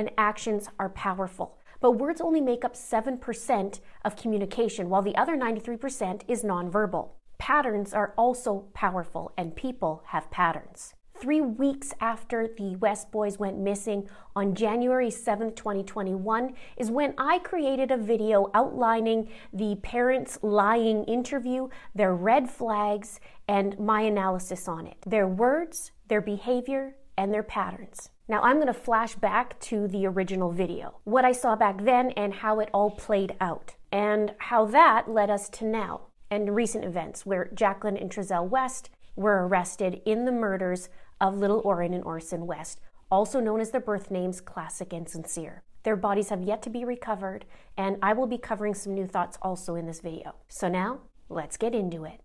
and actions are powerful. But words only make up 7% of communication, while the other 93% is nonverbal. Patterns are also powerful, and people have patterns. Three weeks after the West Boys went missing on January 7th, 2021, is when I created a video outlining the parents' lying interview, their red flags, and my analysis on it. Their words, their behavior, and their patterns. Now I'm going to flash back to the original video, what I saw back then and how it all played out, and how that led us to now and recent events where Jacqueline and Trezell West were arrested in the murders of Little Orrin and Orson West, also known as their birth names Classic and Sincere. Their bodies have yet to be recovered, and I will be covering some new thoughts also in this video. So now, let's get into it.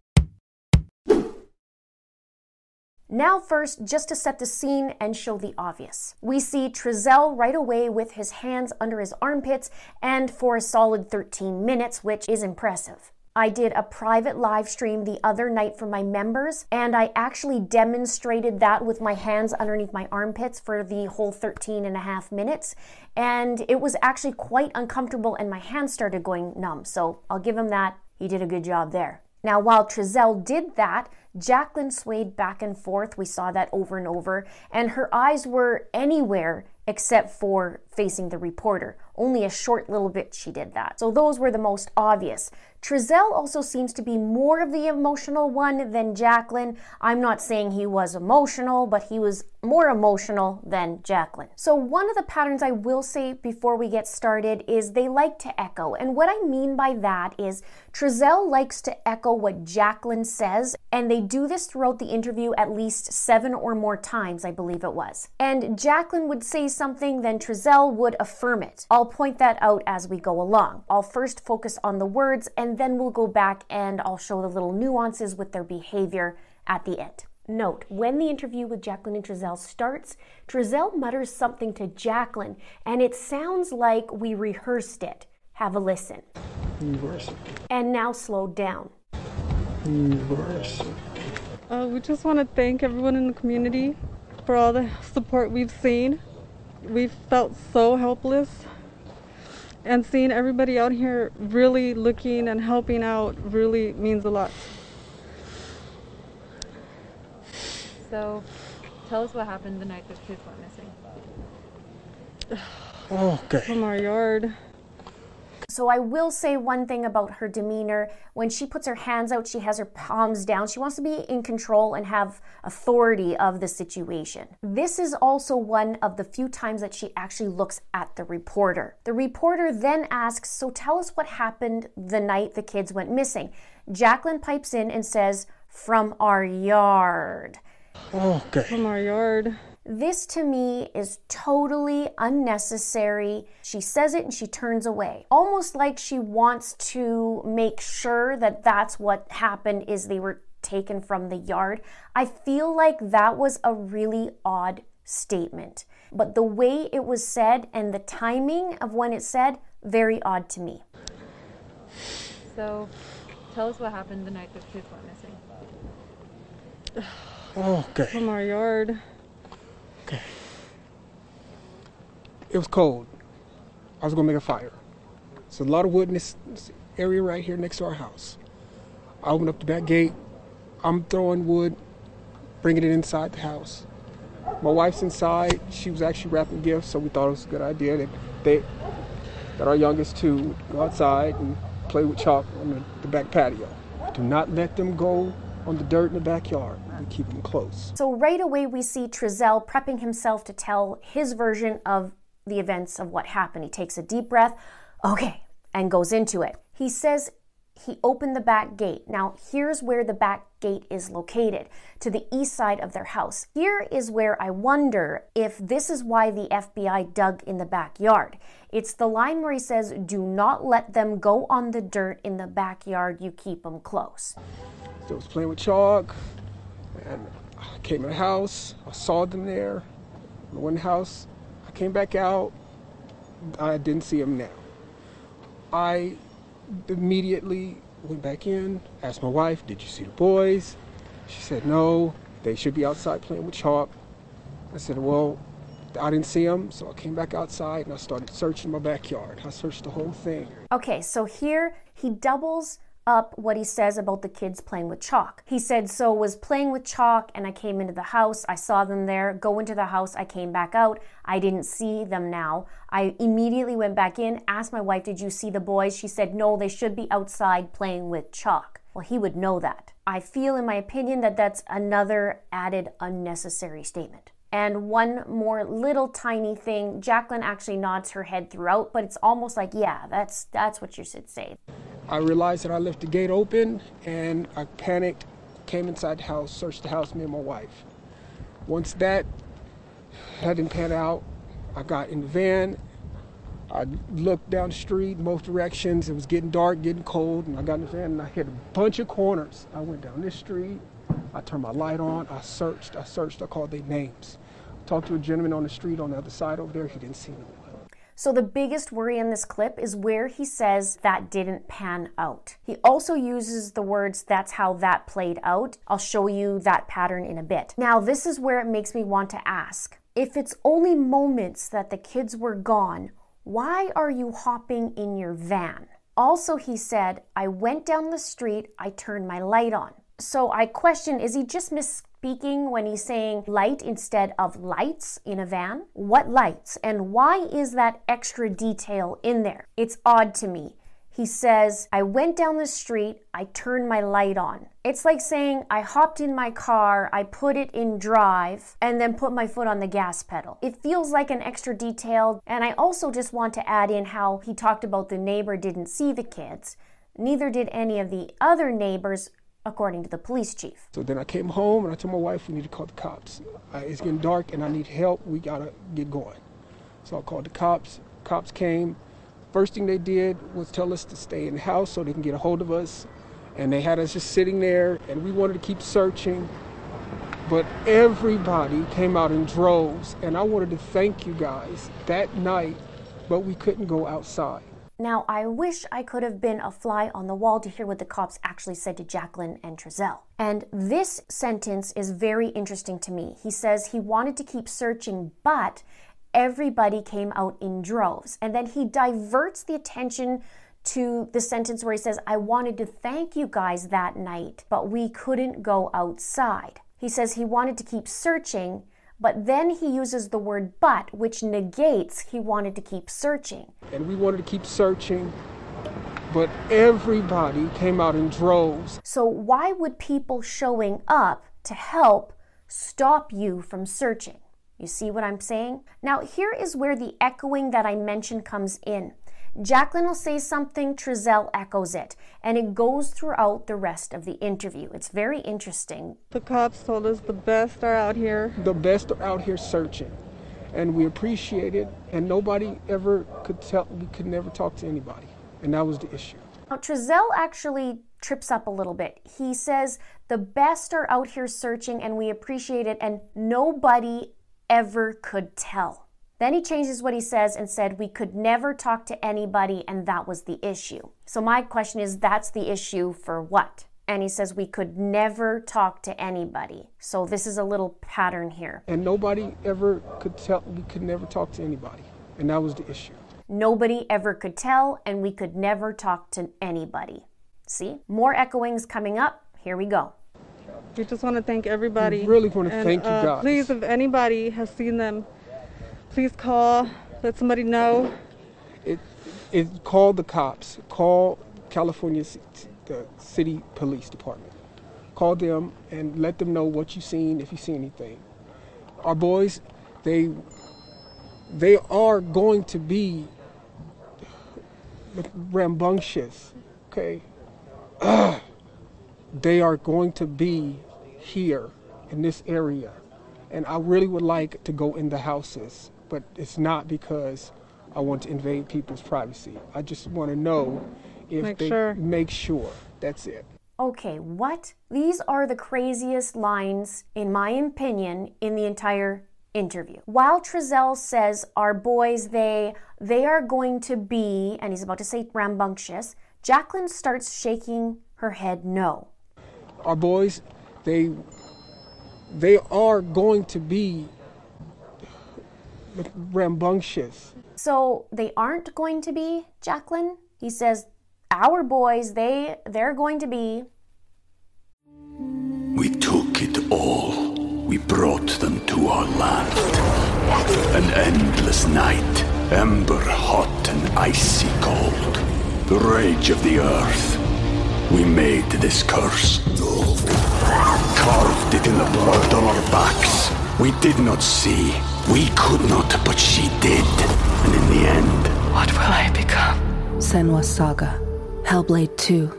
Now, first, just to set the scene and show the obvious. We see Trezell right away with his hands under his armpits and for a solid 13 minutes, which is impressive. I did a private live stream the other night for my members, and I actually demonstrated that with my hands underneath my armpits for the whole 13 and a half minutes. And it was actually quite uncomfortable, and my hands started going numb. So I'll give him that. He did a good job there. Now, while Trezell did that, Jacqueline swayed back and forth. We saw that over and over, and her eyes were anywhere except for facing the reporter. Only a short little bit she did that. So those were the most obvious. Trezell also seems to be more of the emotional one than Jacqueline. I'm not saying he was emotional, but he was more emotional than Jacqueline. So, one of the patterns I will say before we get started is they like to echo. And what I mean by that is Trezell likes to echo what Jacqueline says, and they do this throughout the interview at least seven or more times, I believe it was. And Jacqueline would say something, then Trezell would affirm it. I'll point that out as we go along. I'll first focus on the words, and then we'll go back and I'll show the little nuances with their behavior at the end. Note, when the interview with Jacqueline and Trezell starts, Trezell mutters something to Jacqueline, and it sounds like we rehearsed it. Have a listen. Reverse. And now slow down. Reverse. Uh, we just want to thank everyone in the community for all the support we've seen. We've felt so helpless. And seeing everybody out here really looking and helping out really means a lot. So, tell us what happened the night the kids went missing. Okay. From our yard. So I will say one thing about her demeanor. When she puts her hands out, she has her palms down. She wants to be in control and have authority of the situation. This is also one of the few times that she actually looks at the reporter. The reporter then asks, So tell us what happened the night the kids went missing. Jacqueline pipes in and says, From our yard. Okay. From our yard. This to me is totally unnecessary. She says it and she turns away. Almost like she wants to make sure that that's what happened is they were taken from the yard. I feel like that was a really odd statement. But the way it was said and the timing of when it said, very odd to me. So, tell us what happened the night the kids went missing. Okay. From our yard. Okay. It was cold. I was gonna make a fire. There's a lot of wood in this, this area right here next to our house. I opened up the back gate. I'm throwing wood, bringing it inside the house. My wife's inside. She was actually wrapping gifts, so we thought it was a good idea that they, that our youngest two go outside and play with chalk on the, the back patio. Do not let them go on the dirt in the backyard. We keep them close. So right away we see Trezell prepping himself to tell his version of the events of what happened. He takes a deep breath, okay, and goes into it. He says he opened the back gate. Now, here's where the back gate is located to the east side of their house. Here is where I wonder if this is why the FBI dug in the backyard. It's the line where he says, Do not let them go on the dirt in the backyard, you keep them close. So I was playing with chalk, and I came in the house. I saw them there. In the house. I came back out. I didn't see them now. I immediately went back in, asked my wife, Did you see the boys? She said, No, they should be outside playing with chalk. I said, Well, I didn't see them, so I came back outside and I started searching my backyard. I searched the whole thing. Okay, so here he doubles up what he says about the kids playing with chalk. He said, So was playing with chalk and I came into the house. I saw them there. Go into the house. I came back out. I didn't see them now. I immediately went back in, asked my wife, Did you see the boys? She said, No, they should be outside playing with chalk. Well, he would know that. I feel, in my opinion, that that's another added unnecessary statement. And one more little tiny thing, Jacqueline actually nods her head throughout, but it's almost like, yeah, that's that's what you should say. I realized that I left the gate open and I panicked, came inside the house, searched the house, me and my wife. Once that hadn't pan out, I got in the van. I looked down the street, both directions. It was getting dark, getting cold, and I got in the van and I hit a bunch of corners. I went down this street. I turned my light on. I searched. I searched. I called their names. Talked to a gentleman on the street on the other side over there. He didn't see them. So the biggest worry in this clip is where he says that didn't pan out. He also uses the words that's how that played out. I'll show you that pattern in a bit. Now, this is where it makes me want to ask if it's only moments that the kids were gone, why are you hopping in your van? Also, he said, I went down the street, I turned my light on. So I question is he just misspeaking when he's saying light instead of lights in a van? What lights? And why is that extra detail in there? It's odd to me. He says, I went down the street, I turned my light on. It's like saying, I hopped in my car, I put it in drive, and then put my foot on the gas pedal. It feels like an extra detail. And I also just want to add in how he talked about the neighbor didn't see the kids. Neither did any of the other neighbors according to the police chief. So then I came home and I told my wife we need to call the cops. It's getting dark and I need help. We gotta get going. So I called the cops. Cops came. First thing they did was tell us to stay in the house so they can get a hold of us. And they had us just sitting there and we wanted to keep searching. But everybody came out in droves and I wanted to thank you guys that night, but we couldn't go outside. Now, I wish I could have been a fly on the wall to hear what the cops actually said to Jacqueline and Trezell. And this sentence is very interesting to me. He says he wanted to keep searching, but everybody came out in droves. And then he diverts the attention to the sentence where he says, I wanted to thank you guys that night, but we couldn't go outside. He says he wanted to keep searching, but then he uses the word but, which negates he wanted to keep searching. And we wanted to keep searching, but everybody came out in droves. So, why would people showing up to help stop you from searching? You see what I'm saying? Now, here is where the echoing that I mentioned comes in. Jacqueline will say something, Trezell echoes it, and it goes throughout the rest of the interview. It's very interesting. The cops told us the best are out here. The best are out here searching, and we appreciate it. And nobody ever could tell, we could never talk to anybody, and that was the issue. Now, Trezell actually trips up a little bit. He says, The best are out here searching, and we appreciate it, and nobody ever could tell. Then he changes what he says and said, We could never talk to anybody, and that was the issue. So, my question is, that's the issue for what? And he says, We could never talk to anybody. So, this is a little pattern here. And nobody ever could tell, we could never talk to anybody, and that was the issue. Nobody ever could tell, and we could never talk to anybody. See? More echoings coming up. Here we go. We just want to thank everybody. We really want to And, thank you uh, guys. Please, if anybody has seen them, please call. Let somebody know. It, it call the cops. Call California C- the city police department. Call them and let them know what you've seen if you see anything. Our boys, they they are going to be rambunctious. Okay. Ugh. They are going to be here in this area. And I really would like to go in the houses, but it's not because I want to invade people's privacy. I just want to know if Make they sure. make sure. That's it. Okay, what? These are the craziest lines, in my opinion, in the entire interview. While Trezell says our boys, they they are going to be, and he's about to say rambunctious, Jacqueline starts shaking her head no. Our boys, they they are going to be rambunctious. So they aren't going to be, Jacqueline? He says our boys, they they're going to be We took it all. We brought them to our land. An endless night, ember hot and icy cold. The rage of the earth. We made this curse. Carved it in the blood on our backs. We did not see. We could not, but she did. And in the end, What will I become? Senua's Saga. Hellblade 2.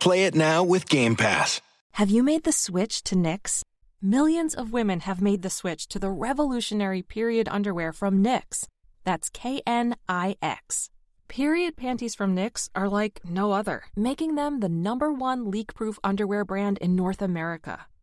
Play it now with Game Pass. Have you made the switch to Knix? Millions of women have made the switch to the revolutionary period underwear from Knix. That's K N I X. Period panties from Knix are like no other, making them the number one leak proof underwear brand in North America.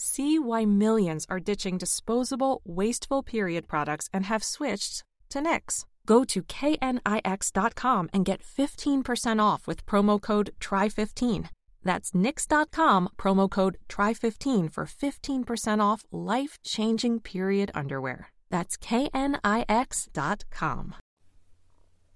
See why millions are ditching disposable, wasteful period products and have switched to Knix. Go to knix.com and get 15% off with promo code TRY15. That's knix.com, promo code TRY15 for 15% off life changing period underwear. That's knix.com.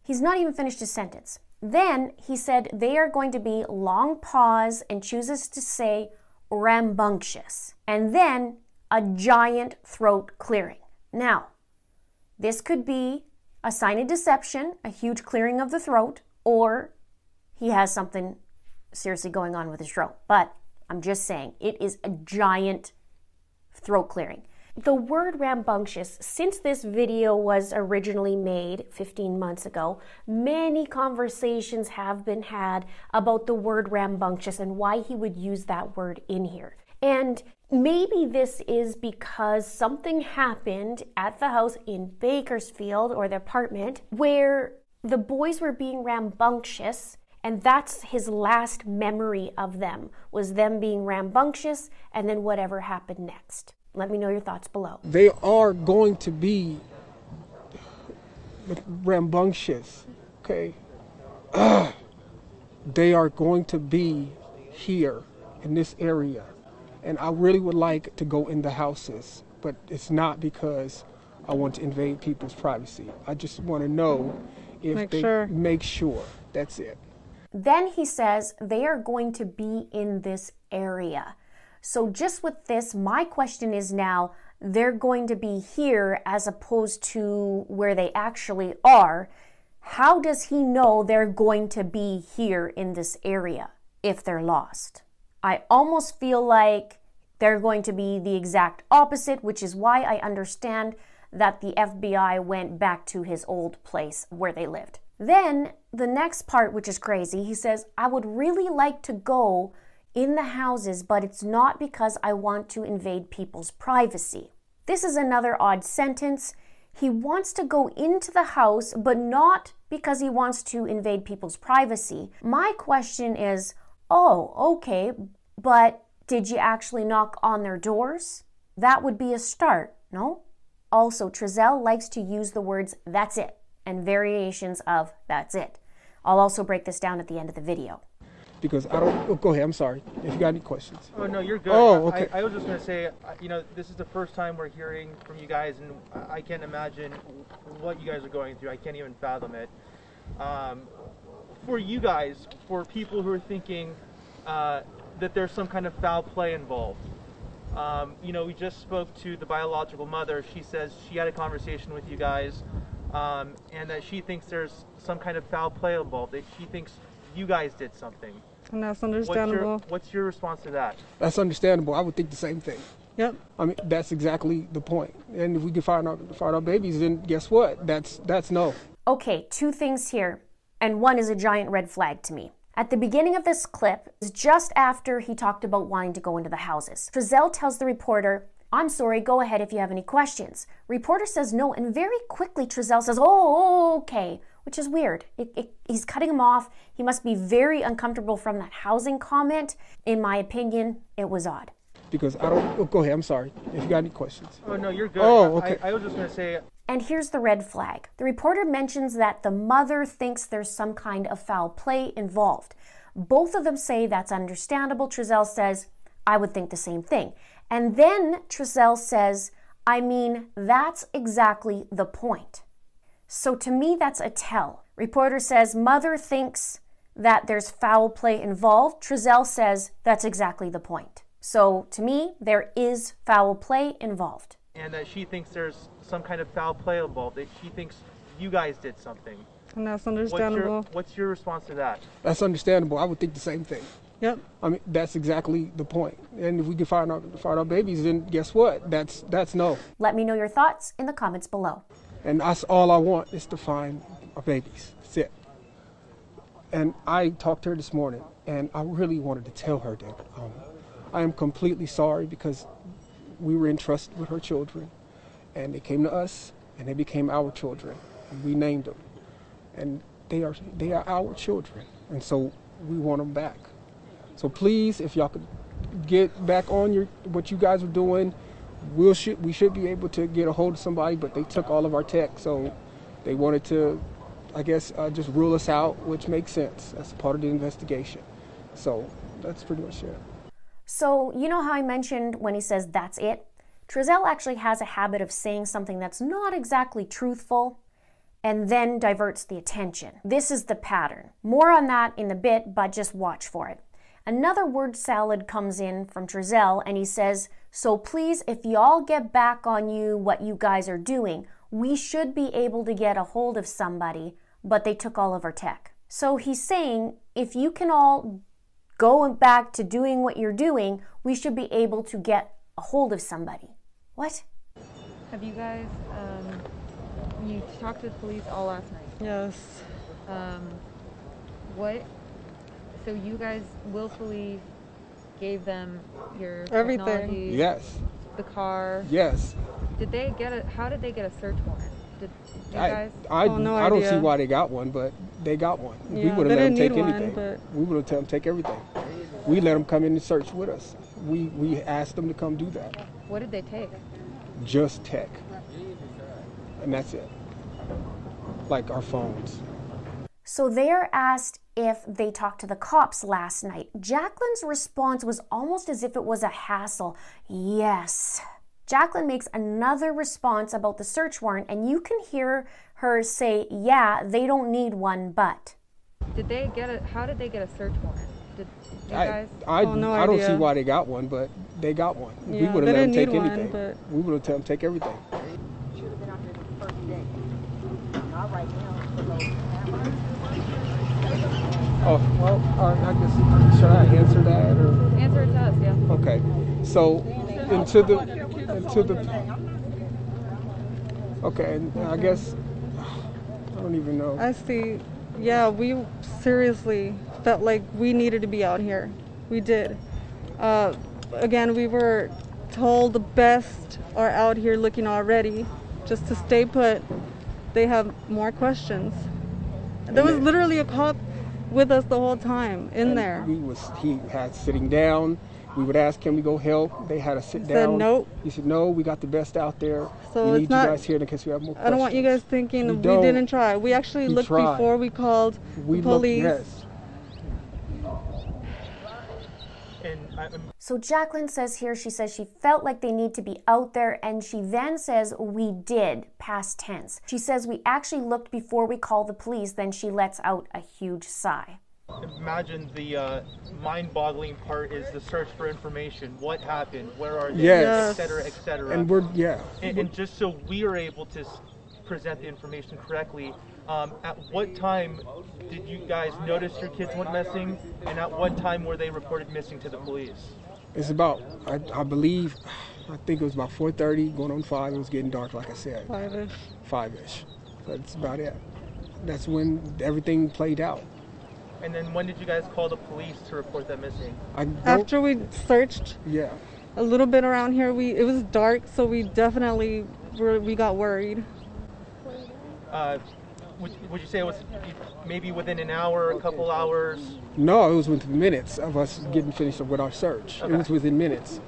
He's not even finished his sentence. Then he said they are going to be long pause and chooses to say rambunctious. And then a giant throat clearing. Now, this could be a sign of deception, a huge clearing of the throat, or he has something seriously going on with his throat. But I'm just saying, it is a giant throat clearing. The word rambunctious, since this video was originally made 15 months ago, many conversations have been had about the word rambunctious and why he would use that word in here. And maybe this is because something happened at the house in Bakersfield or the apartment where the boys were being rambunctious and that's his last memory of them was them being rambunctious and then whatever happened next. Let me know your thoughts below. They are going to be rambunctious. Okay. Ugh. They are going to be here in this area. And I really would like to go in the houses, but it's not because I want to invade people's privacy. I just want to know if Make they sure. make sure. That's it. Then he says they are going to be in this area. So, just with this, my question is now they're going to be here as opposed to where they actually are. How does he know they're going to be here in this area if they're lost? I almost feel like they're going to be the exact opposite, which is why I understand that the FBI went back to his old place where they lived. Then the next part, which is crazy, he says, I would really like to go in the houses, but it's not because I want to invade people's privacy. This is another odd sentence. He wants to go into the house, but not because he wants to invade people's privacy. My question is oh, okay, but did you actually knock on their doors? That would be a start, no? Also, Trezell likes to use the words that's it and variations of that's it. I'll also break this down at the end of the video. Because I don't. Oh, go ahead. I'm sorry. If you got any questions. Oh no, you're good. Oh, okay. I, I was just gonna say, uh, you know, this is the first time we're hearing from you guys, and I can't imagine what you guys are going through. I can't even fathom it. Um, for you guys, for people who are thinking uh, that there's some kind of foul play involved, um, you know, we just spoke to the biological mother. She says she had a conversation with you guys, um, and that she thinks there's some kind of foul play involved. That she thinks you guys did something. And that's What's understandable. your, what's your response to that? That's understandable. I would think the same thing. Yep. I mean, that's exactly the point. And if we can find our find our babies, then guess what? That's that's no. Okay, two things here, and one is a giant red flag to me. At the beginning of this clip, is just after he talked about wanting to go into the houses. Trezell tells the reporter, I'm sorry, go ahead if you have any questions. Reporter says no, and very quickly Trezell says, Oh, okay, which is weird. It, it, he's cutting him off. He must be very uncomfortable from that housing comment. In my opinion, it was odd. Because I don't. Oh, go ahead. I'm sorry. If you got any questions. Oh no, you're good. Oh, okay. I, I was just gonna say, And here's the red flag. The reporter mentions that the mother thinks there's some kind of foul play involved. Both of them say that's understandable. Trezell says, I would think the same thing. And then Trezell says, I mean, that's exactly the point. So to me, that's a tell. Reporter says, Mother thinks that there's foul play involved. Trezell says, that's exactly the point. So to me, there is foul play involved. and that she thinks there's some kind of foul play involved. That she thinks you guys did something. And that's What's your, understandable. what's your response to that? That's understandable. I would think the same thing. Yep. I mean, that's exactly the point. And if we can find our find our babies, then guess what? That's that's no. Let me know your thoughts in the comments below. And that's all I want is to find our babies. That's it. And I talked to her this morning, and I really wanted to tell her that um, I am completely sorry because we were entrusted with her children, and they came to us, and they became our children, and we named them, and they are they are our children, and so we want them back. So please, if y'all could get back on your what you guys are doing, we'll should we should be able to get a hold of somebody. But they took all of our tech, so they wanted to, I guess, uh, just rule us out, which makes sense. That's part of the investigation. So that's pretty much it. So, you know how I mentioned when he says that's it? Trezell actually has a habit of saying something that's not exactly truthful and then diverts the attention. This is the pattern. More on that in a bit, but just watch for it. Another word salad comes in from Trezell and he says, So please, if y'all get back on you what you guys are doing, we should be able to get a hold of somebody, but they took all of our tech. So he's saying, if you can all go back to doing what you're doing, we should be able to get a hold of somebody. What? Have you guys, um, you talked to the police all last night. Yes. Um, what, so you guys willfully gave them your Everything. technology, Yes, the car. yes. Did they get a, how did they get a search warrant? Did you I, guys? I, Oh, no I don't see why they got one, but they got one. Yeah, we Yeah, would they have let them didn't take need one, anything. but- We would have let them take everything. We let them come in and search with us. We we asked them to come do that. What did they take? Just tech, and that's it. Like our phones. So they're asked if they talked to the cops last night. Jacqueline's response was almost as if it was a hassle. Yes. Jacqueline makes another response about the search warrant, and you can hear her say, Yeah, they don't need one, but. Did they get a, how did they get a search warrant? Did you I, guys? I, Oh, no I don't see why they got one, but they got one. we would have they let them take need one, anything. but- We would have let them take everything. should have been out there the first day. Not right now, for those cameras. Oh well, uh, I guess should I answer that or? Answer it to us, yeah. Okay, so into the into the. Okay, and I guess I don't even know. I see. Yeah, we seriously felt like we needed to be out here. We did. Uh, again, we were told the best are out here looking already. Just to stay put. They have more questions. There was literally a cop with us the whole time in And there. He was he had sitting down. We would ask, can we go help? They had to sit He down. said nope. He said, no, we got the best out there. So we it's need not- you guys here in case we have more I don't want you guys thinking We we, didn't try. We actually We looked tried. before we called We the looked- police. yes. And I, I'm So Jacqueline says here, she says she felt like they need to be out there, and she then says, We did, past tense. She says, We actually looked before we called the police, then she lets out a huge sigh. imagine the uh, mind-boggling part is the search for information. What happened? Where are they? Yes. Et cetera, et cetera. And we're, yeah. And, and just so we are able to present the information correctly, um, at what time did you guys notice your kids went missing, and at what time were they reported missing to the police? It's about, I, I believe, I think it was about 4.30, going on 5. It was getting dark, like I said. Five-ish. 5-ish. That's about it. That's when everything played out. And then when did you guys call the police to report them missing? I After we searched yeah. a little bit around here, we it was dark, so we definitely were we got worried. Uh, would, would you say it was maybe within an hour, a couple hours? No, it was within minutes of us getting finished with our search. It was within minutes.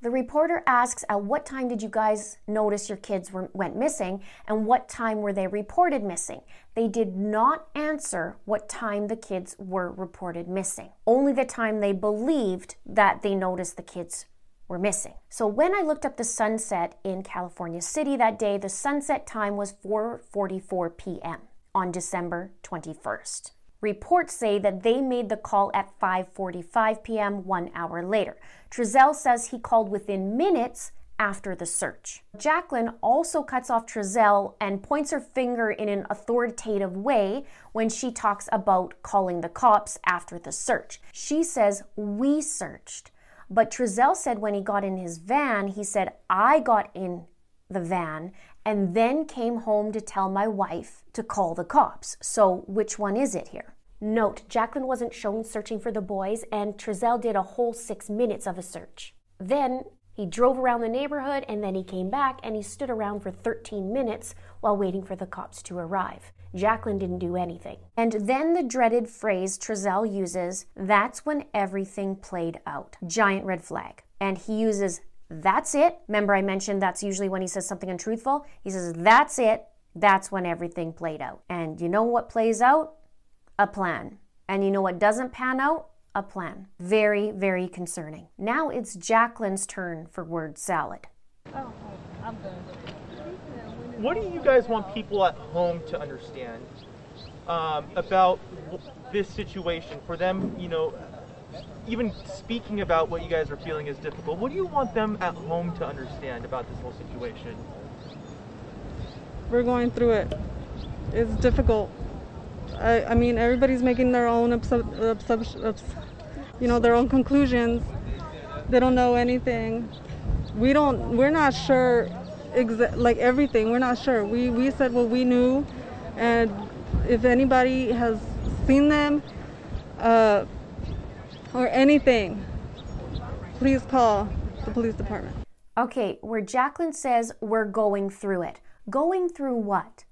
The reporter asks, At what time did you guys notice your kids were, went missing, and what time were they reported missing? They did not answer what time the kids were reported missing, only the time they believed that they noticed the kids were missing. So when I looked up the sunset in California City that day, the sunset time was 4:44 p.m. on December 21st. Reports say that they made the call at 5:45 p.m. 1 hour later. Trezell says he called within minutes after the search. Jacqueline also cuts off Trezell and points her finger in an authoritative way when she talks about calling the cops after the search. She says, "We searched." But Trezell said when he got in his van, he said, I got in the van and then came home to tell my wife to call the cops. So, which one is it here? Note, Jacqueline wasn't shown searching for the boys, and Trezell did a whole six minutes of a search. Then he drove around the neighborhood and then he came back and he stood around for 13 minutes while waiting for the cops to arrive. Jacqueline didn't do anything. And then the dreaded phrase Trezell uses, that's when everything played out. Giant red flag. And he uses, that's it. Remember, I mentioned that's usually when he says something untruthful. He says, that's it. That's when everything played out. And you know what plays out? A plan. And you know what doesn't pan out? A plan. Very, very concerning. Now it's Jacqueline's turn for word salad. Oh, What do you guys want people at home to understand um, about this situation? For them, you know, even speaking about what you guys are feeling is difficult. What do you want them at home to understand about this whole situation? We're going through it. It's difficult. I, I mean, everybody's making their own you know, their own conclusions. They don't know anything. We don't. We're not sure. Exa- like everything, we're not sure. We we said what we knew, and if anybody has seen them, uh, or anything, please call the police department. Okay, where Jacqueline says we're going through it. Going through what?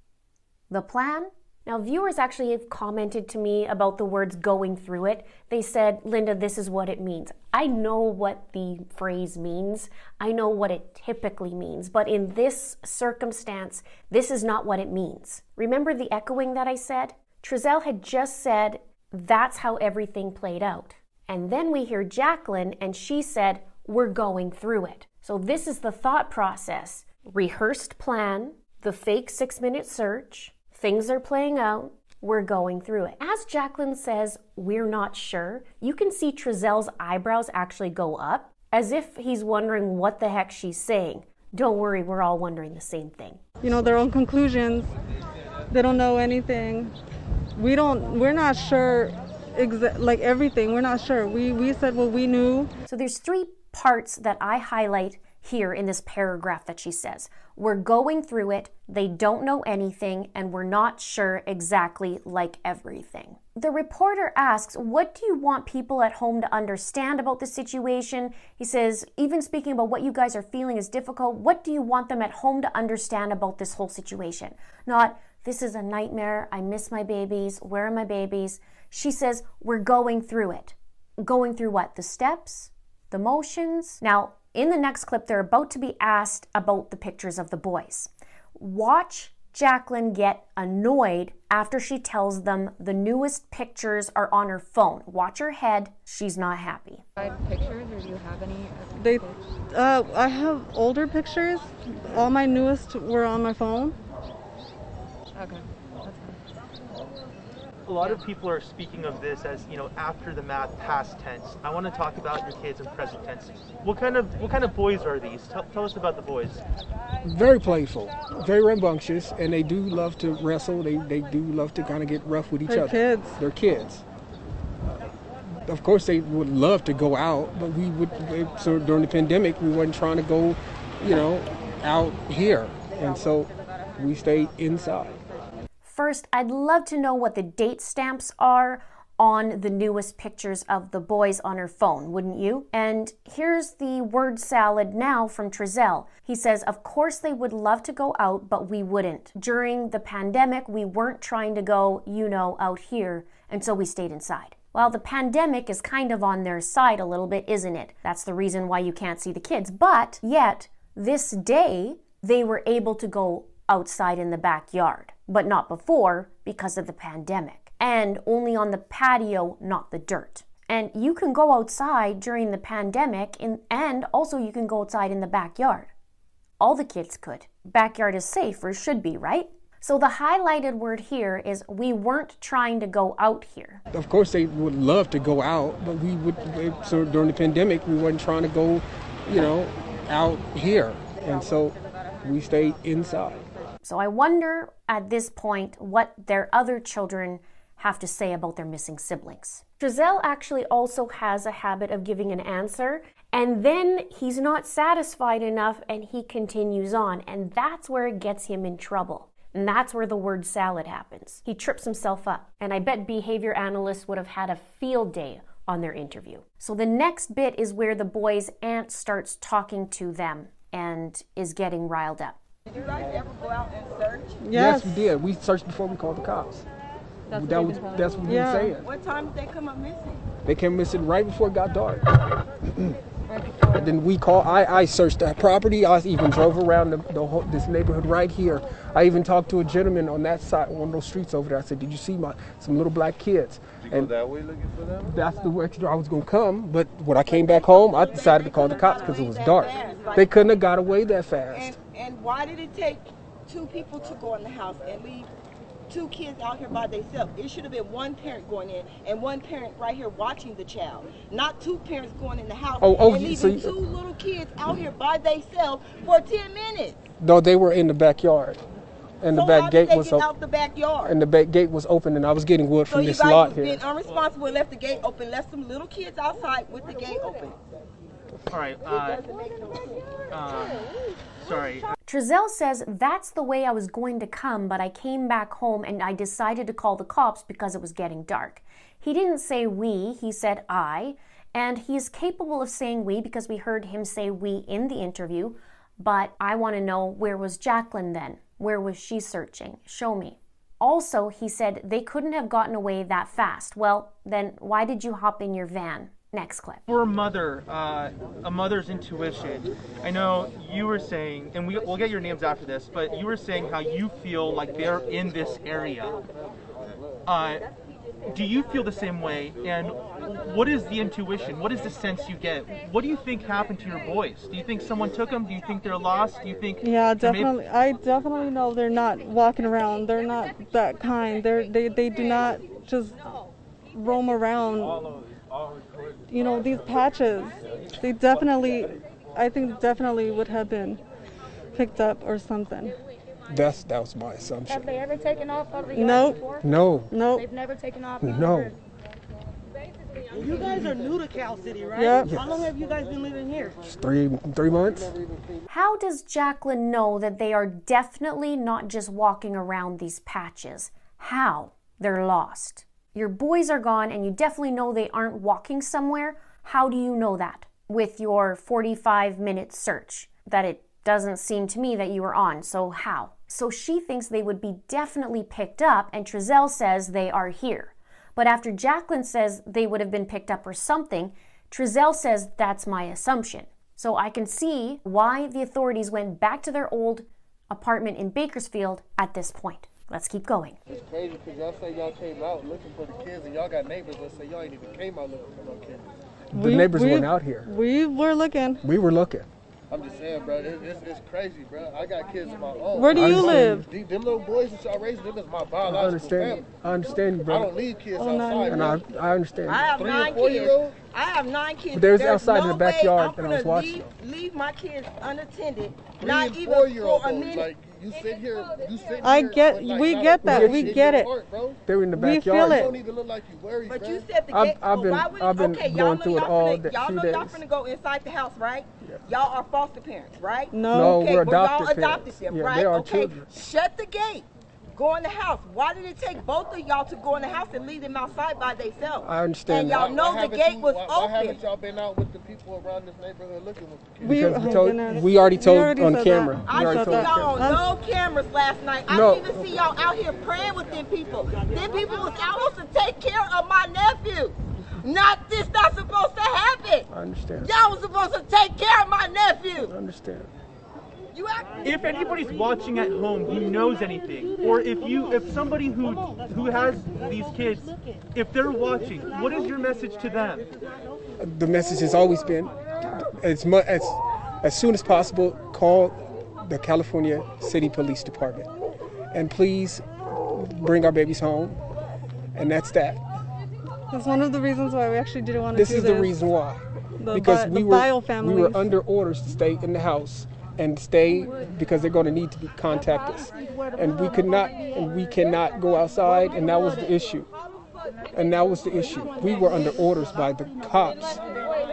The plan? Now, viewers actually have commented to me about the words going through it. They said, Linda, this is what it means. I know what the phrase means, I know what it typically means, but in this circumstance, this is not what it means. Remember the echoing that I said? Trezell had just said, that's how everything played out. And then we hear Jacqueline, and she said, we're going through it. So, this is the thought process rehearsed plan, the fake six minute search, things are playing out, we're going through it. As Jacqueline says, we're not sure, you can see Trezell's eyebrows actually go up as if he's wondering what the heck she's saying. Don't worry, we're all wondering the same thing. You know, their own conclusions. They don't know anything. We don't. We're not sure. Exa- like everything, we're not sure. We we said what we knew. So there's three parts that I highlight here in this paragraph that she says. We're going through it, they don't know anything, and we're not sure exactly like everything. The reporter asks, What do you want people at home to understand about the situation? He says, Even speaking about what you guys are feeling is difficult, what do you want them at home to understand about this whole situation? Not, This is a nightmare, I miss my babies, where are my babies? She says, We're going through it. going through what? The steps? The motions? Now, in the next clip, they're about to be asked about the pictures of the boys. Watch Jacqueline get annoyed after she tells them the newest pictures are on her phone. Watch her head. She's not happy. Pictures, or do you have any? They, uh, I have older pictures. All my newest were on my phone. Okay, that's fine. A lot of people are speaking of this as you know after the math past tense. I want to talk about your kids in present tense. What kind of what kind of boys are these? Tell, tell us about the boys. Very playful, very rambunctious, and they do love to wrestle. They, they do love to kind of get rough with each other. They're other. kids. They're kids. Of course, they would love to go out, but we would. So during the pandemic, we weren't trying to go, you know, out here, and so we stayed inside. First, I'd love to know what the date stamps are on the newest pictures of the boys on her phone, wouldn't you? And here's the word salad now from Trezell. He says, Of course, they would love to go out, but we wouldn't. During the pandemic, we weren't trying to go, you know, out here, and so we stayed inside. Well, the pandemic is kind of on their side a little bit, isn't it? That's the reason why you can't see the kids. But yet, this day, they were able to go outside in the backyard, but not before because of the pandemic. And only on the patio, not the dirt. And you can go outside during the pandemic, in, and also you can go outside in the backyard. All the kids could. Backyard is safe, or should be, right? So the highlighted word here is we weren't trying to go out here. Of course, they would love to go out, but we would. So during the pandemic, we weren't trying to go, you know, out here, and so we stayed inside. So I wonder at this point what their other children have to say about their missing siblings. Trezell actually also has a habit of giving an answer and then he's not satisfied enough and he continues on, and that's where it gets him in trouble. And that's where the word salad happens. He trips himself up, and I bet behavior analysts would have had a field day on their interview. So the next bit is where the boy's aunt starts talking to them and is getting riled up. Did you guys ever go out and search? Yes. we did. We searched before we called the cops. That's what that you've was that's what we Yeah. were saying. What time did they come up missing? They came missing right before it got dark. And then we called. I, I searched that property. I even drove around the, the whole, this neighborhood right here. I even talked to a gentleman on that side, one of those streets over there. I said, "Did you see my some little black kids?" and you were that way looking for them? that's the direction I was gonna come. But when I came back home, I decided to call the cops because it was dark. They couldn't have got away that fast. And why did it take two people to go in the house and leave two kids out here by themselves? It should have been one parent going in and one parent right here watching the child, not two parents going in the house Oh, oh, and so leaving you- uh, two little kids out here by themselves for ten minutes. No, they were in the backyard, and the so back how gate was open. out the backyard? And the back gate was open, and I was getting wood so from you this guys lot was here. being unresponsible and left the gate open, left some little kids outside with the gate open. All right. Uh, uh, sorry. Trezell says that's the way I was going to come, but I came back home and I decided to call the cops because it was getting dark. He didn't say we, he said I, and he is capable of saying we because we heard him say we in the interview, but I want to know where was Jacqueline then? Where was she searching? Show me. Also, he said they couldn't have gotten away that fast. Well, then why did you hop in your van? Next clip. For a mother, uh, a mother's intuition. I know you were saying, and we, we'll get your names after this, but you were saying how you feel like they're in this area. Uh, do you feel the same way? And what is the intuition? What is the sense you get? What do you think happened to your boys? Do you think someone took them? Do you think they're lost? Do you think? Yeah, there may- definitely. I definitely know they're not walking around. They're not that kind. They're they they do not just roam around. You know these patches. They definitely, I think definitely would have been picked up or something. That's that was my assumption. Have they ever taken off out of the yard Nope. before? No, Nope. They've never taken off. no. You guys are new to Cal City, right? Yep. How long have you guys been living here? Just three three months. How does Jacqueline know that they are definitely not just walking around these patches? How? They're lost. Your boys are gone and you definitely know they aren't walking somewhere. How do you know that? With your 45 minute search, that it doesn't seem to me that you were on. So, how? So, she thinks they would be definitely picked up, and Trezell says they are here. But after Jacqueline says they would have been picked up or something, Trezell says that's my assumption. So I can see why the authorities went back to their old apartment in Bakersfield at this point. Let's keep going. It's crazy because y'all say y'all came out looking for the kids and y'all got neighbors that say y'all ain't even came out looking for no kids. The neighbors weren't out here. We were looking. We were looking. I'm just saying, bro, it, it's, it's crazy, bro. I got kids of my own. Where do you live? Them, them little boys that y'all raising, them is my I biological understand. family. I understand bro. I don't leave kids Oh, no, outside, And I. I understand. I have Three nine kids. year old? I have nine kids. But there's There's outside in the backyard way that I'm was watching leave, leave my kids unattended. Three not even four year old for a minute. Like you sit here, you sit here. I get- like, we get that, we get it. heart, bro. They were in the We feel backyard. it. You don't even look like you worried, But bro. you said the I've- gate. I've but been- why would I've been okay, going y'all through know it y'all all finna, y'all know y'all days. finna go inside the house, right? Y'all are foster parents, right? No. No, okay, we're well, adopted y'all adopted parents. them, Yeah, right? they are okay, children. shut the gate. Go in the house. Why did it take both of y'all to go in the house and leave them outside by themselves? I understand And y'all know Why the gate you- was why, Why haven't y'all been out with the people around this neighborhood looking with the kids? We, Because we oh, told- goodness. we already told already on camera. that. We I already see told y'all camera. on no cameras last night. I No. didn't even see y'all out here praying with them people. Them people was out supposed to take care of my nephew. Not this not supposed to happen. I understand. Y'all was supposed to take care of my nephew. I understand. You act- If anybody's watching at home who knows anything, or if you, if somebody who who has these kids, if they're watching, what is your message to them? The message has always been as much as as soon as possible call the California City Police Department and please bring our babies home. And that's that. That's one of the reasons why we actually didn't want to This do is this. the reason why. The because bi- we were we were under orders to stay in the house and stay because they're going to need to be contact us, and we could not and we cannot go outside, and that was the issue. And that was the issue. We were under orders by the cops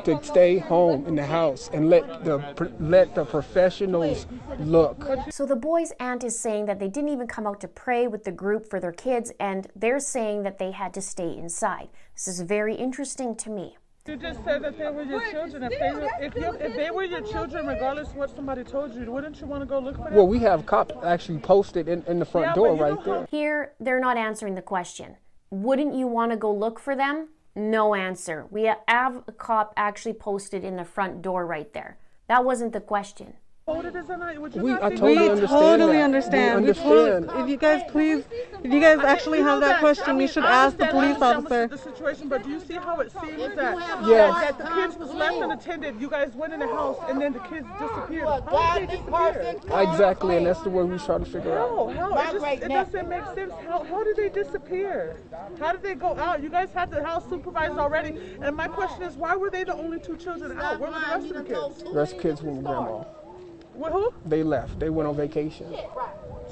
to stay home in the house and let the let the professionals look. So the boy's aunt is saying that they didn't even come out to pray with the group for their kids, and they're saying that they had to stay inside. This is very interesting to me. You just said that they were your children. If they were, if, you, if they were your children, regardless of what somebody told you, wouldn't you want to go look for them? Well, we have cops actually posted in, in the front Yeah, door right there. Here, they're not answering the question. Wouldn't you want to go look for them? No answer. We have a cop actually posted in the front door right there. That wasn't the question. Hold as a night. Would you We- not I totally we about- understand totally. We understand. We understand. totally- if you guys please, if you guys actually have that question, I you mean, should ask the understand- I police officer. The situation, but do you see how it seems that, Yes. that, that the kids was left unattended? You guys went in the house and then the kids disappeared. How did they disappear? Exactly, and that's the word we try to figure out. No, how? It, just, it doesn't make sense. How, how did they disappear? How did they go out? You guys had the house supervised already. And my question is, why were they the only two children out? Where were the rest of the kids? The rest of the kids were with grandma. With who? They left. They went on vacation.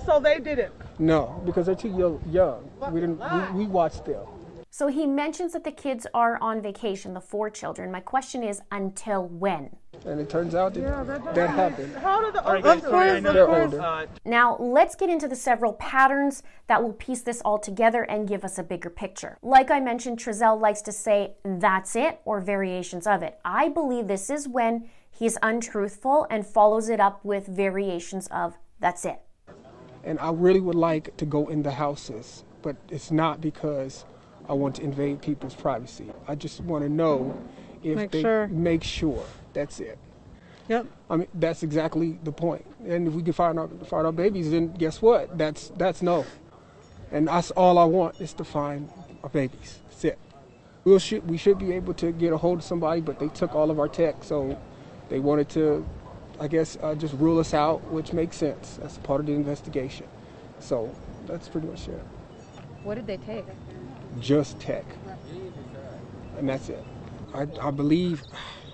So they didn't. No, because they're too young. young. We didn't. We, we watched them. So he mentions that the kids are on vacation, the four children. My question is, until when? And it turns out that that happened. How did the All right, guys, Of course, know They're older. Uh, Now, let's get into the several patterns that will piece this all together and give us a bigger picture. Like I mentioned, Trezell likes to say, that's it, or variations of it. I believe this is when he's untruthful and follows it up with variations of, that's it. And I really would like to go in the houses, but it's not because I want to invade people's privacy. I just want to know if Make they sure. make sure. That's it. Yep. I mean, that's exactly the point. And if we can find our find our babies, then guess what? That's that's no. And that's all I want is to find our babies. That's it. We'll should we should be able to get a hold of somebody, but they took all of our tech, so they wanted to, I guess, uh, just rule us out, which makes sense. That's part of the investigation. So that's pretty much it. What did they take? Just tech, and that's it. I, I believe,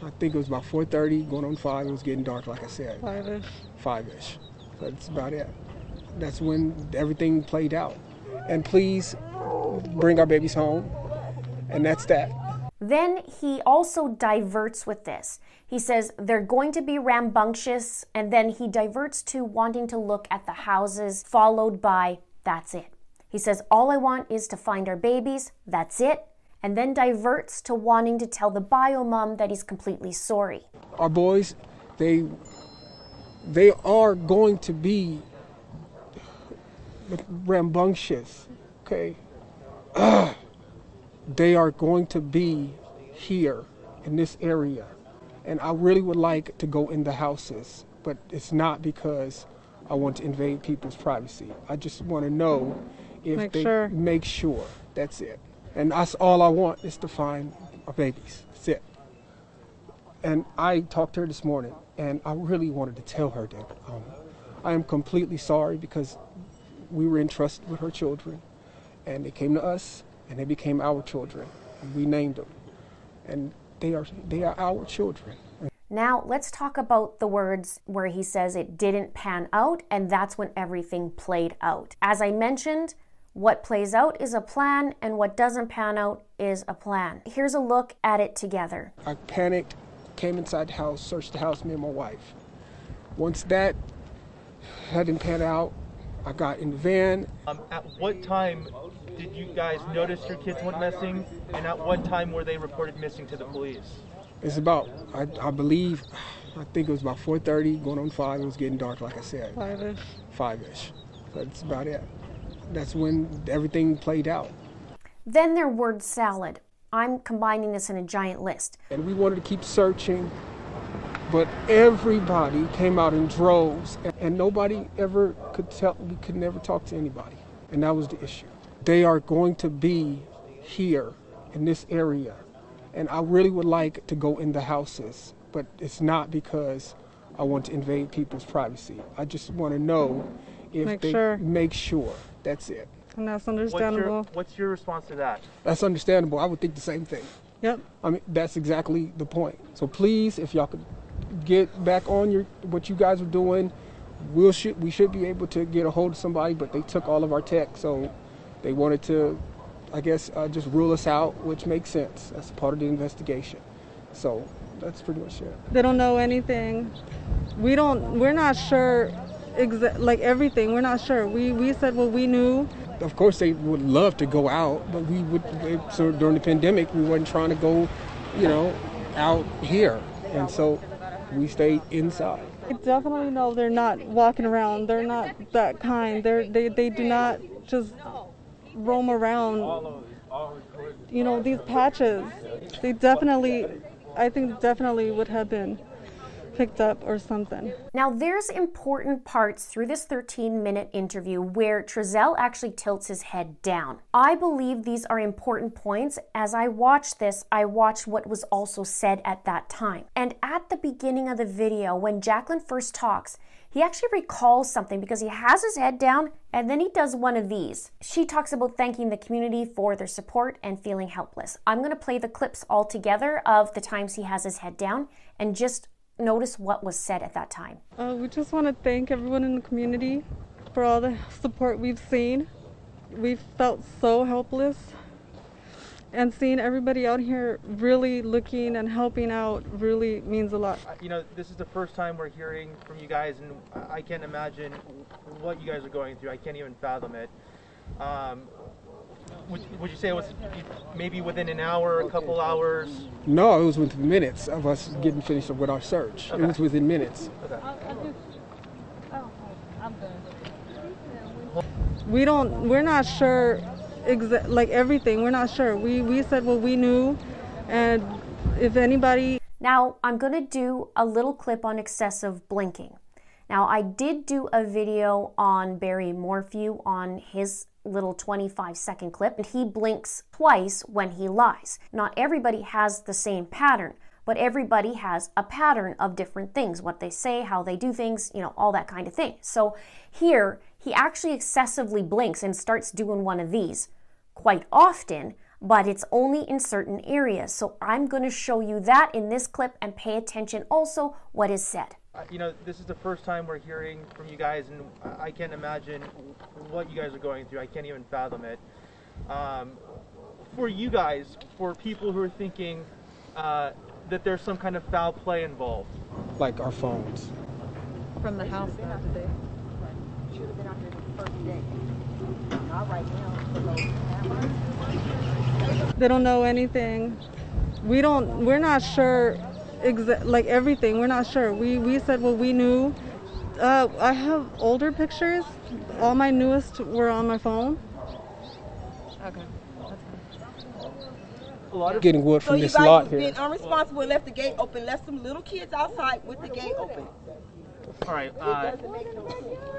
I think it was about 4:30, going on five. It was getting dark, like I said. Five-ish. five-ish. That's about it. That's when everything played out. And please bring our babies home. And that's that. Then he also diverts with this. He says they're going to be rambunctious, and then he diverts to wanting to look at the houses, followed by, that's it. He says, All I want is to find our babies, that's it. And then diverts to wanting to tell the bio mom that he's completely sorry. Our boys, they they are going to be rambunctious. Okay. Ugh. they are going to be here in this area. And I really would like to go in the houses, but it's not because I want to invade people's privacy. I just want to know if Make they sure. make sure. That's it. And that's all I want is to find our babies. That's it. And I talked to her this morning, and I really wanted to tell her that um, I am completely sorry because we were entrusted with her children, and they came to us, and they became our children, and we named them, and they are they are our children. Now, let's talk about the words where he says it didn't pan out, and that's when everything played out. As I mentioned, what plays out is a plan, and what doesn't pan out is a plan. Here's a look at it together. I panicked, came inside the house, searched the house, me and my wife. Once that hadn't pan out, I got in the van. Um, at what time did you guys notice your kids went missing, and at what time were they reported missing to the police? It's about, I, I believe, I think it was about 4:30, going on five. It was getting dark, like I said. Five-ish. Five-ish. That's about it. That's when everything played out. Then their word salad. I'm combining this in a giant list. And we wanted to keep searching, but everybody came out in droves, and, and nobody ever could tell. We could never talk to anybody, and that was the issue. They are going to be here in this area, and I really would like to go in the houses, but it's not because I want to invade people's privacy. I just want to know if Make they sure. make sure. That's it. And that's What's your, understandable. what's your response to that? That's understandable. I would think the same thing. Yep. I mean, that's exactly the point. So please, if y'all could get back on your what you guys are doing, we'll should we should be able to get a hold of somebody. But they took all of our tech, so they wanted to, I guess, uh, just rule us out, which makes sense. That's part of the investigation. So that's pretty much it. They don't know anything. We don't. We're not sure. Exa- like everything, we're not sure. We we said what we knew. Of course, they would love to go out, but we would. So during the pandemic, we weren't trying to go, you know, out here, and so we stayed inside. I definitely know they're not walking around. They're not that kind. They're they they do not just roam around. You know these patches. They definitely, I think definitely would have been picked up or something. Now, there's important parts through this 13 minute interview where Trezell actually tilts his head down. I believe these are important points. As I watched this, I watched what was also said at that time. And at the beginning of the video, when Jacqueline first talks, he actually recalls something because he has his head down and then he does one of these. She talks about thanking the community for their support and feeling helpless. I'm going to play the clips all together of the times he has his head down and just notice what was said at that time. Uh, we just want to thank everyone in the community for all the support we've seen. We've felt so helpless. And seeing everybody out here really looking and helping out really means a lot. Uh, You know, this is the first time we're hearing from you guys, and I- I can't imagine what you guys are going through. I can't even fathom it. Um, would, would you say it was maybe within an hour, a couple hours? No, it was within minutes of us getting finished with our search. It was within minutes. We don't, we're not sure, exa- like everything, we're not sure. We, we said what we knew, and if anybody Now, I'm to do a little clip on excessive blinking. Now, I did do a video on Barry Morphew on his little 25 second clip, and he blinks twice when he lies. Not everybody has the same pattern, but everybody has a pattern of different things what they say, how they do things, you know, all that kind of thing. So here, he actually excessively blinks and starts doing one of these quite often, but it's only in certain areas. So I'm going to show you that in this clip and pay attention also what is said. Uh, You know, this is the first time we're hearing from you guys, and I- I can't imagine what you guys are going through. I can't even fathom it. Um, for you guys, for people who are thinking uh, that there's some kind of foul play involved, Like our phones. From the house now today. Should have been out there the first day. Not right now. for those cameras. they don't know anything. We don't. We're not sure. Exa- like everything, we're not sure. We we said what we knew. Uh, I have older pictures. All my newest were on my phone. Okay. That's fine. a lot of getting wood So from you this guys lot was here. being unresponsible and left the gate open, left some little kids outside with the gate open. All right. Uh,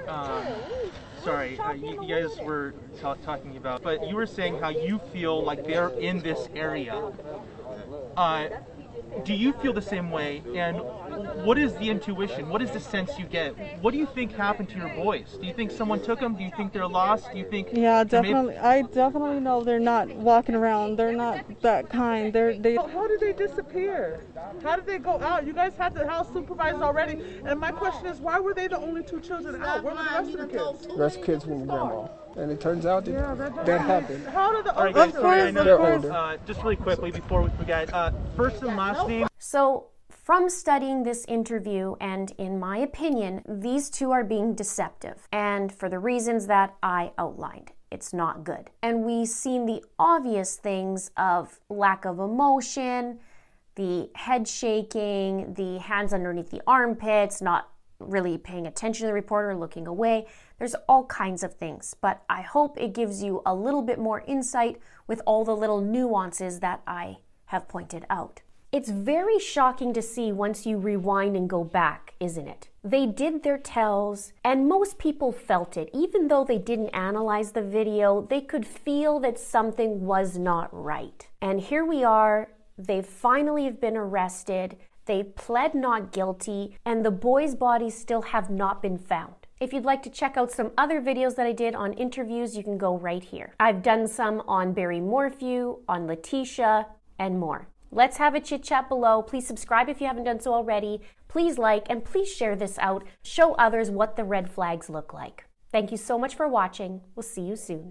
um, sorry, uh, you, you guys were ta- talking about, but you were saying how you feel like they're in this area. Uh, do you feel the same way? And what is the intuition? What is the sense you get? What do you think happened to your boys? Do you think someone took them? Do you think they're lost? Do you think? Yeah, there may- definitely. I definitely know they're not walking around. They're not that kind. They're they. How, how did they disappear? How did they go out? You guys had the house supervised already. And my question is, why were they the only two children out? Where were the rest of the kids? The rest of the kids were with grandma. And it turns out that Yeah, that, that- happened. How did the All right, guys. Of Sorry, I know of They're course. older. Uh, just really quickly before we forget, uh, first and last name. So, from studying this interview, and in my opinion, these two are being deceptive, and for the reasons that I outlined. It's not good. And we've seen the obvious things of lack of emotion, the head shaking, the hands underneath the armpits, not really paying attention to the reporter, looking away. There's all kinds of things, but I hope it gives you a little bit more insight with all the little nuances that I have pointed out. It's very shocking to see once you rewind and go back, isn't it? They did their tells, and most people felt it. Even though they didn't analyze the video, they could feel that something was not right. And here we are, they finally have been arrested, they pled not guilty, and the boys' bodies still have not been found. If you'd like to check out some other videos that I did on interviews, you can go right here. I've done some on Barry Morphew, on Letecia, and more. Let's have a chit chat below. Please subscribe if you haven't done so already. Please like and please share this out. Show others what the red flags look like. Thank you so much for watching. We'll see you soon.